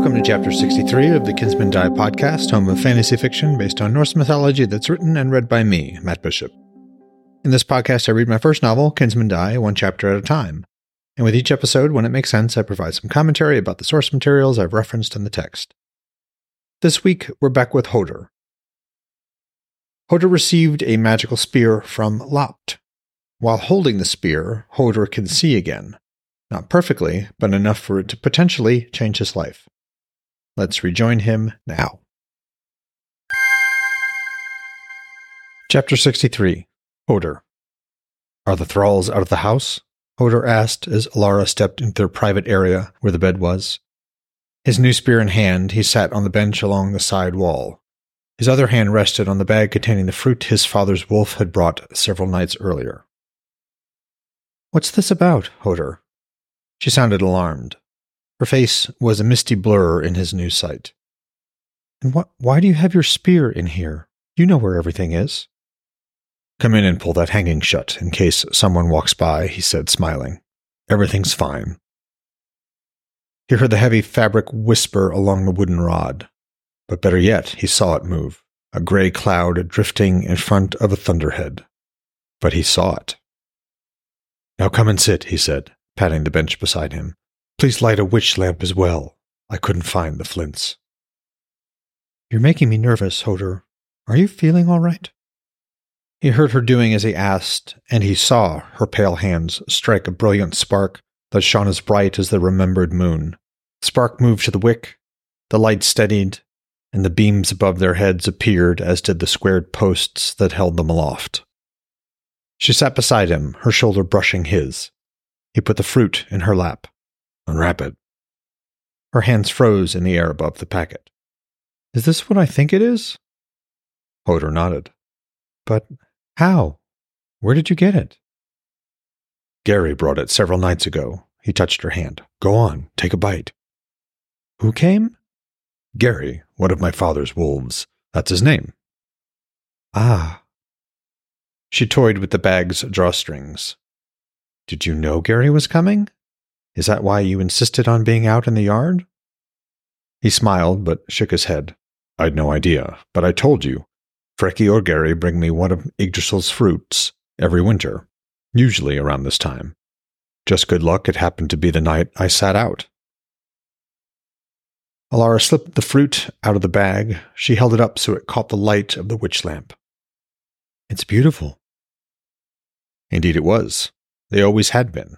Welcome to Chapter 63 of the Kinsmen Die podcast, home of fantasy fiction based on Norse mythology that's written and read by me, Matt Bishop. In this podcast, I read my first novel, Kinsmen Die, one chapter at a time. And with each episode, when it makes sense, I provide some commentary about the source materials I've referenced in the text. This week, we're back with Hodr. Hodr received a magical spear from Lopt. While holding the spear, Hodr can see again. Not perfectly, but enough for it to potentially change his life. Let's rejoin him now. Chapter 63 Hodr. Are the thralls out of the house? Hodr asked as Alara stepped into their private area where the bed was. His new spear in hand, he sat on the bench along the side wall. His other hand rested on the bag containing the fruit his father's wolf had brought several nights earlier. What's this about, Hodr? She sounded alarmed. Her face was a misty blur in his new sight. And what, why do you have your spear in here? You know where everything is. Come in and pull that hanging shut in case someone walks by, he said, smiling. Everything's fine. He heard the heavy fabric whisper along the wooden rod. But better yet, he saw it move, a gray cloud drifting in front of a thunderhead. But he saw it. Now come and sit, he said, patting the bench beside him. Please light a witch lamp as well. I couldn't find the flints. You're making me nervous, Hodr. Are you feeling all right? He heard her doing as he asked, and he saw her pale hands strike a brilliant spark that shone as bright as the remembered moon. The spark moved to the wick, the light steadied, and the beams above their heads appeared as did the squared posts that held them aloft. She sat beside him, her shoulder brushing his. He put the fruit in her lap. Unwrap it. Her hands froze in the air above the packet. Is this what I think it is? Hodr nodded. But how? Where did you get it? Geri brought it several nights ago. He touched her hand. Go on, take a bite. Who came? Geri, one of my father's wolves. That's his name. Ah. She toyed with the bag's drawstrings. Did you know Geri was coming? Is that why you insisted on being out in the yard? He smiled, but shook his head. I'd no idea, but I told you. Freki or Geri bring me one of Yggdrasil's fruits every winter, usually around this time. Just good luck it happened to be the night I sat out. Alara slipped the fruit out of the bag. She held it up so it caught the light of the witch lamp. It's beautiful. Indeed, it was. They always had been.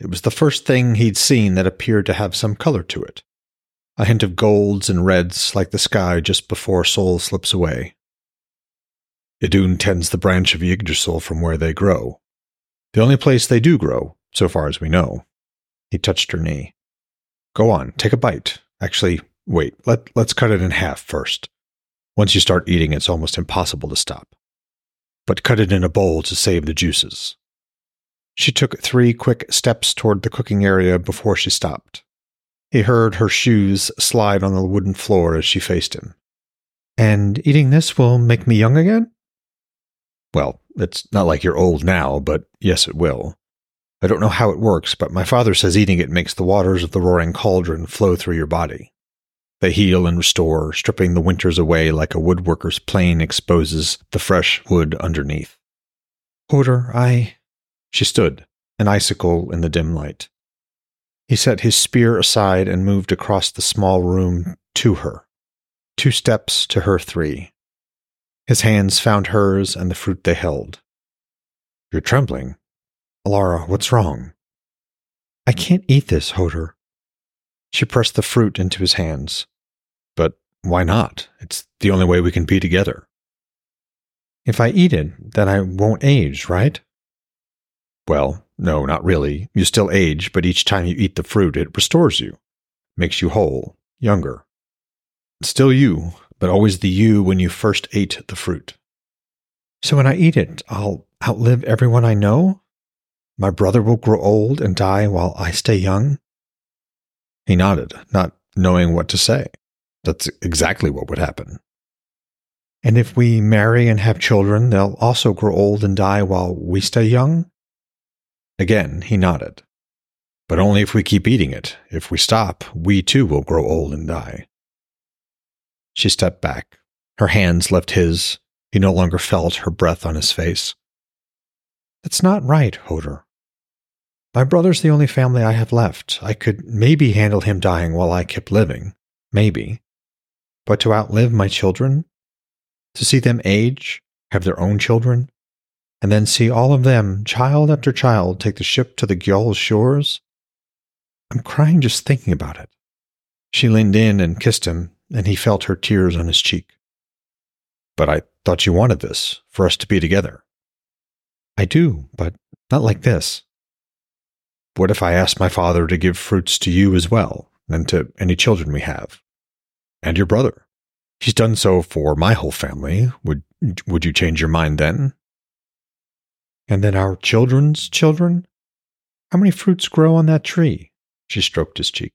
It was the first thing he'd seen that appeared to have some color to it. A hint of golds and reds like the sky just before Sol slips away. Idun tends the branch of Yggdrasil from where they grow. The only place they do grow, so far as we know. He touched her knee. Go on, take a bite. Actually, wait, let, let's cut it in half first. Once you start eating, it's almost impossible to stop. But cut it in a bowl to save the juices. She took three quick steps toward the cooking area before she stopped. He heard her shoes slide on the wooden floor as she faced him. And eating this will make me young again? Well, it's not like you're old now, but yes, it will. I don't know how it works, but my father says eating it makes the waters of the roaring cauldron flow through your body. They heal and restore, stripping the winters away like a woodworker's plane exposes the fresh wood underneath. Hodr, I she stood, an icicle in the dim light. He set his spear aside and moved across the small room to her. Two steps to her three. His hands found hers and the fruit they held. You're trembling. Alara, what's wrong? I can't eat this, Hodr. She pressed the fruit into his hands. But why not? It's the only way we can be together. If I eat it, then I won't age, right? Well, no, not really. You still age, but each time you eat the fruit, it restores you, makes you whole, younger. Still you, but always the you when you first ate the fruit. So when I eat it, I'll outlive everyone I know? My brother will grow old and die while I stay young? He nodded, not knowing what to say. That's exactly what would happen. And if we marry and have children, they'll also grow old and die while we stay young? Again, he nodded. But only if we keep eating it. If we stop, we too will grow old and die. She stepped back. Her hands left his. He no longer felt her breath on his face. That's not right, Hodr. My brother's the only family I have left. I could maybe handle him dying while I kept living. Maybe. But to outlive my children? To see them age, have their own children, and then see all of them, child after child, take the ship to the Gyoll shores? I'm crying just thinking about it. She leaned in and kissed him, and he felt her tears on his cheek. But I thought you wanted this, for us to be together. I do, but not like this. What if I asked my father to give fruits to you as well, and to any children we have? And your brother? He's done so for my whole family. Would would you change your mind then? And then our children's children? How many fruits grow on that tree? She stroked his cheek.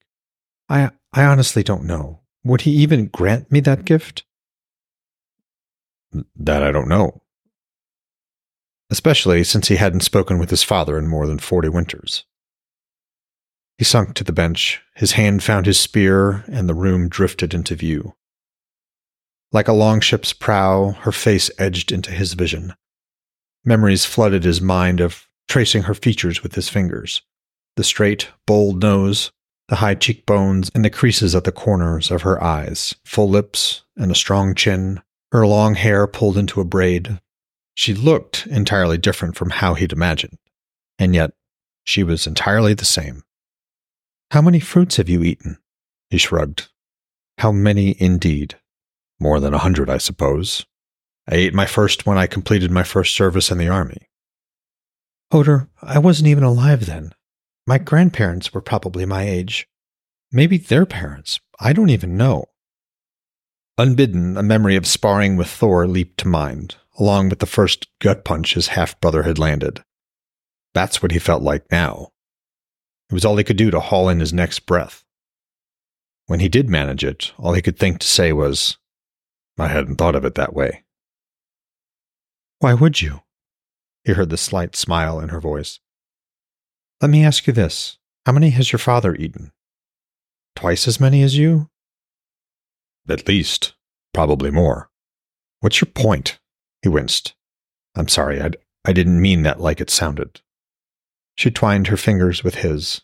I I honestly don't know. Would he even grant me that gift? That I don't know. Especially since he hadn't spoken with his father in more than forty winters. He sunk to the bench. His hand found his spear, and the room drifted into view. Like a longship's prow, her face edged into his vision. Memories flooded his mind of tracing her features with his fingers the straight, bold nose, the high cheekbones, and the creases at the corners of her eyes, full lips, and a strong chin, her long hair pulled into a braid. She looked entirely different from how he'd imagined, and yet she was entirely the same. How many fruits have you eaten? He shrugged. How many indeed? More than a hundred, I suppose. I ate my first when I completed my first service in the army. Hodr, I wasn't even alive then. My grandparents were probably my age. Maybe their parents. I don't even know. Unbidden, a memory of sparring with Thor leaped to mind, along with the first gut punch his half brother had landed. That's what he felt like now. It was all he could do to haul in his next breath. When he did manage it, all he could think to say was, I hadn't thought of it that way. Why would you? He heard the slight smile in her voice. Let me ask you this How many has your father eaten? Twice as many as you? At least. Probably more. What's your point? He winced. I'm sorry, I, I didn't mean that like it sounded. She twined her fingers with his.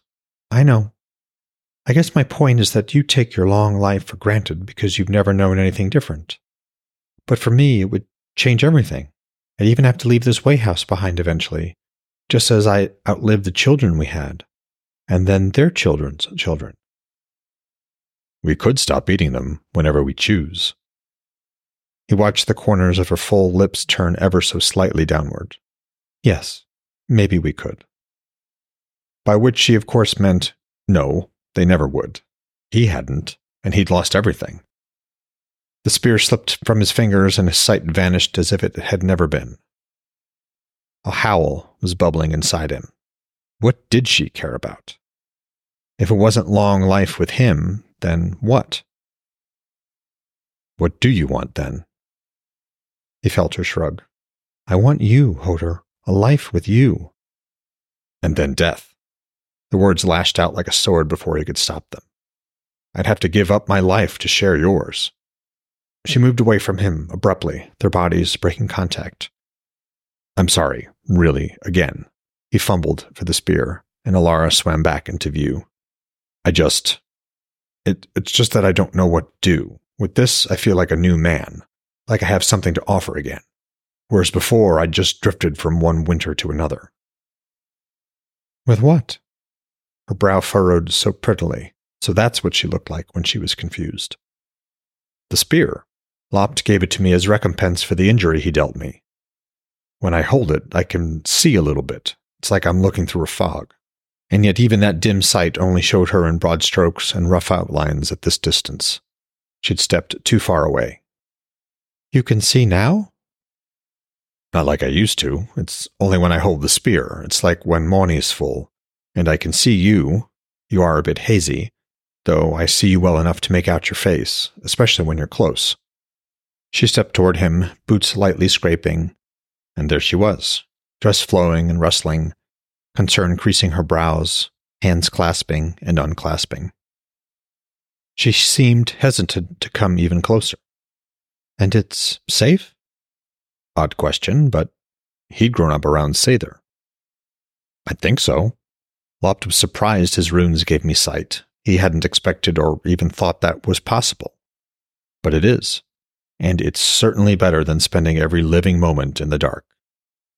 I know. I guess my point is that you take your long life for granted because you've never known anything different. But for me, it would change everything. I'd even have to leave this way house behind eventually, just as I outlived the children we had, and then their children's children. We could stop eating them whenever we choose. He watched the corners of her full lips turn ever so slightly downward. Yes, maybe we could. By which she, of course, meant no, they never would. He hadn't, and he'd lost everything. The spear slipped from his fingers and his sight vanished as if it had never been. A howl was bubbling inside him. What did she care about? If it wasn't long life with him, then what? What do you want then? He felt her shrug. I want you, Hodr, a life with you. And then death. The words lashed out like a sword before he could stop them. I'd have to give up my life to share yours. She moved away from him abruptly, their bodies breaking contact. I'm sorry, really, again. He fumbled for the spear, and Alara swam back into view. I just. It, it's just that I don't know what to do. With this, I feel like a new man, like I have something to offer again. Whereas before, I'd just drifted from one winter to another. With what? Her brow furrowed so prettily, so that's what she looked like when she was confused. The spear. Lopt gave it to me as recompense for the injury he dealt me. When I hold it, I can see a little bit. It's like I'm looking through a fog. And yet, even that dim sight only showed her in broad strokes and rough outlines at this distance. She'd stepped too far away. You can see now? Not like I used to. It's only when I hold the spear. It's like when Moni's full. And I can see you. You are a bit hazy, though I see you well enough to make out your face, especially when you're close. She stepped toward him, boots lightly scraping, and there she was, dress flowing and rustling, concern creasing her brows, hands clasping and unclasping. She seemed hesitant to come even closer. And it's safe? Odd question, but he'd grown up around seidr. I think so. Lopt was surprised his runes gave me sight. He hadn't expected or even thought that was possible. But it is. And it's certainly better than spending every living moment in the dark.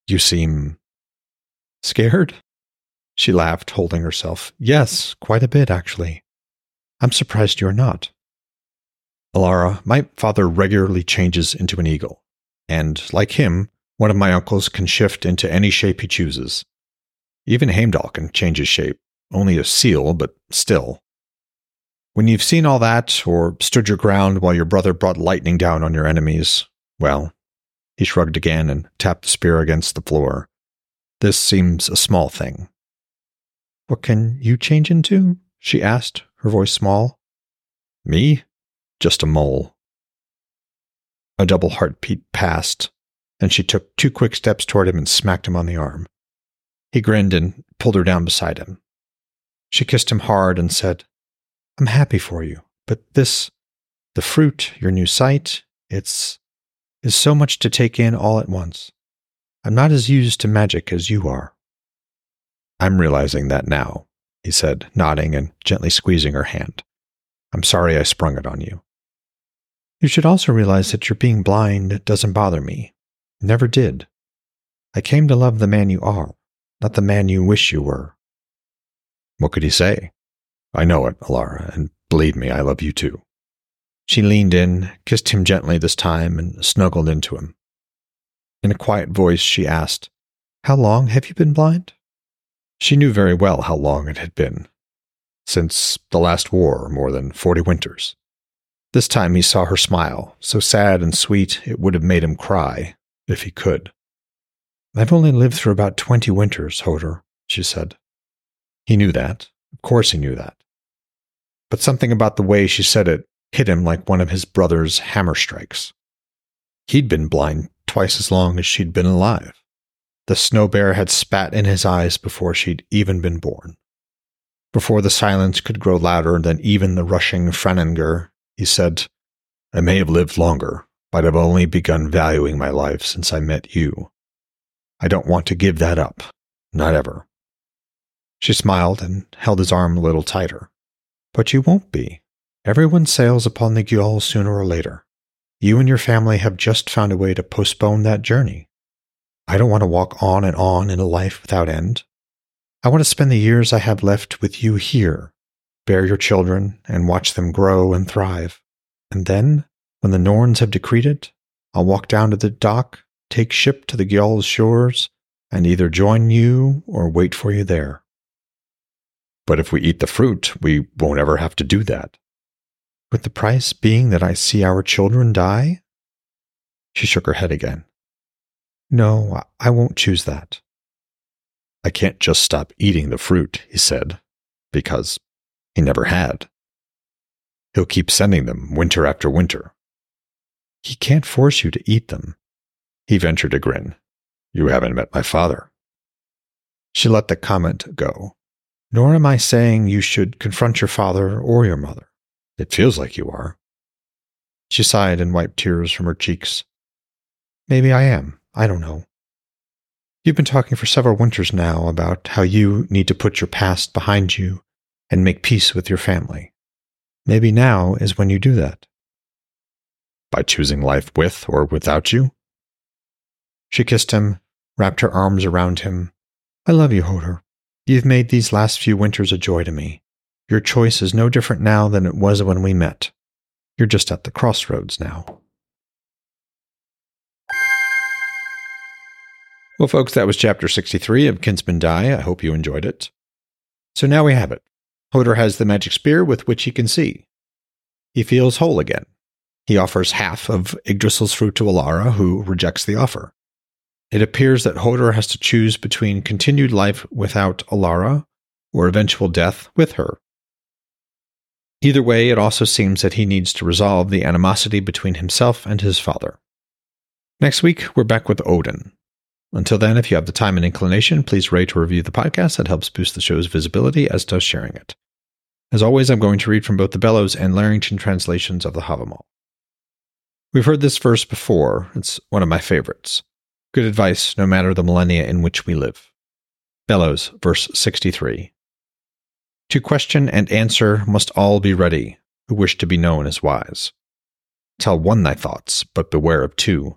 You seem scared? She laughed, holding herself. Yes, quite a bit, actually. I'm surprised you're not. Alara, my father regularly changes into an eagle, and like him, one of my uncles can shift into any shape he chooses. Even Heimdall can change his shape, only a seal, but still. When you've seen all that, or stood your ground while your brother brought lightning down on your enemies, well, he shrugged again and tapped the spear against the floor. This seems a small thing. What can you change into? she asked, her voice small. Me? Just a mole. A double heartbeat passed, and she took two quick steps toward him and smacked him on the arm. He grinned and pulled her down beside him. She kissed him hard and said, I'm happy for you, but this, the fruit, your new sight, it's, is so much to take in all at once. I'm not as used to magic as you are. I'm realizing that now, he said, nodding and gently squeezing her hand. I'm sorry I sprung it on you. You should also realize that your being blind doesn't bother me. Never did. I came to love the man you are, not the man you wish you were. What could he say? I know it, Alara, and believe me, I love you too. She leaned in, kissed him gently this time, and snuggled into him. In a quiet voice, she asked, How long have you been blind? She knew very well how long it had been. Since the last war, more than forty winters. This time he saw her smile, so sad and sweet it would have made him cry, if he could. I've only lived through about twenty winters, Hodr, she said. He knew that. Of course he knew that. But something about the way she said it hit him like one of his brother's hammer strikes. He'd been blind twice as long as she'd been alive. The snow bear had spat in his eyes before she'd even been born. Before the silence could grow louder than even the rushing Franangr, he said, I may have lived longer, but I've only begun valuing my life since I met you. I don't want to give that up. Not ever. She smiled and held his arm a little tighter. But you won't be. Everyone sails upon the Gjol sooner or later. You and your family have just found a way to postpone that journey. I don't want to walk on and on in a life without end. I want to spend the years I have left with you here, bear your children, and watch them grow and thrive. And then, when the Norns have decreed it, I'll walk down to the dock, take ship to the Gjol's shores, and either join you or wait for you there. But if we eat the fruit, we won't ever have to do that. With the price being that I see our children die? She shook her head again. No, I won't choose that. I can't just stop eating the fruit, he said, because he never had. He'll keep sending them winter after winter. He can't force you to eat them. He ventured a grin. You haven't met my father. She let the comment go. Nor am I saying you should confront your father or your mother. It feels like you are. She sighed and wiped tears from her cheeks. Maybe I am. I don't know. You've been talking for several winters now about how you need to put your past behind you and make peace with your family. Maybe now is when you do that. By choosing life with or without you? She kissed him, wrapped her arms around him. I love you, Hodr. You've made these last few winters a joy to me. Your choice is no different now than it was when we met. You're just at the crossroads now. Well, folks, that was chapter 63 of Kinsmen Die. I hope you enjoyed it. So now we have it. Hodr has the magic spear with which he can see. He feels whole again. He offers half of Yggdrasil's fruit to Alara, who rejects the offer. It appears that Hodr has to choose between continued life without Alara or eventual death with her. Either way, it also seems that he needs to resolve the animosity between himself and his father. Next week, we're back with Odin, Until then, if you have the time and inclination, please rate or review the podcast. That helps boost the show's visibility, as does sharing it. As always, I'm going to read from both the Bellows and Larrington translations of the Havamal. We've heard this verse before. It's one of my favorites. Good advice, no matter the millennia in which we live. Bellows, verse 63. To question and answer must all be ready, who wish to be known as wise. Tell one thy thoughts, but beware of two.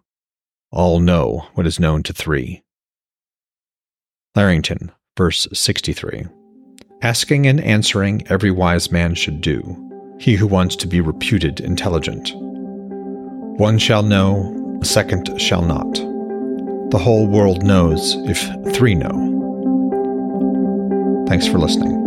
All know what is known to three. Larrington, verse 63. Asking and answering every wise man should do, he who wants to be reputed intelligent. One shall know, a second shall not. The whole world knows if three know. Thanks for listening.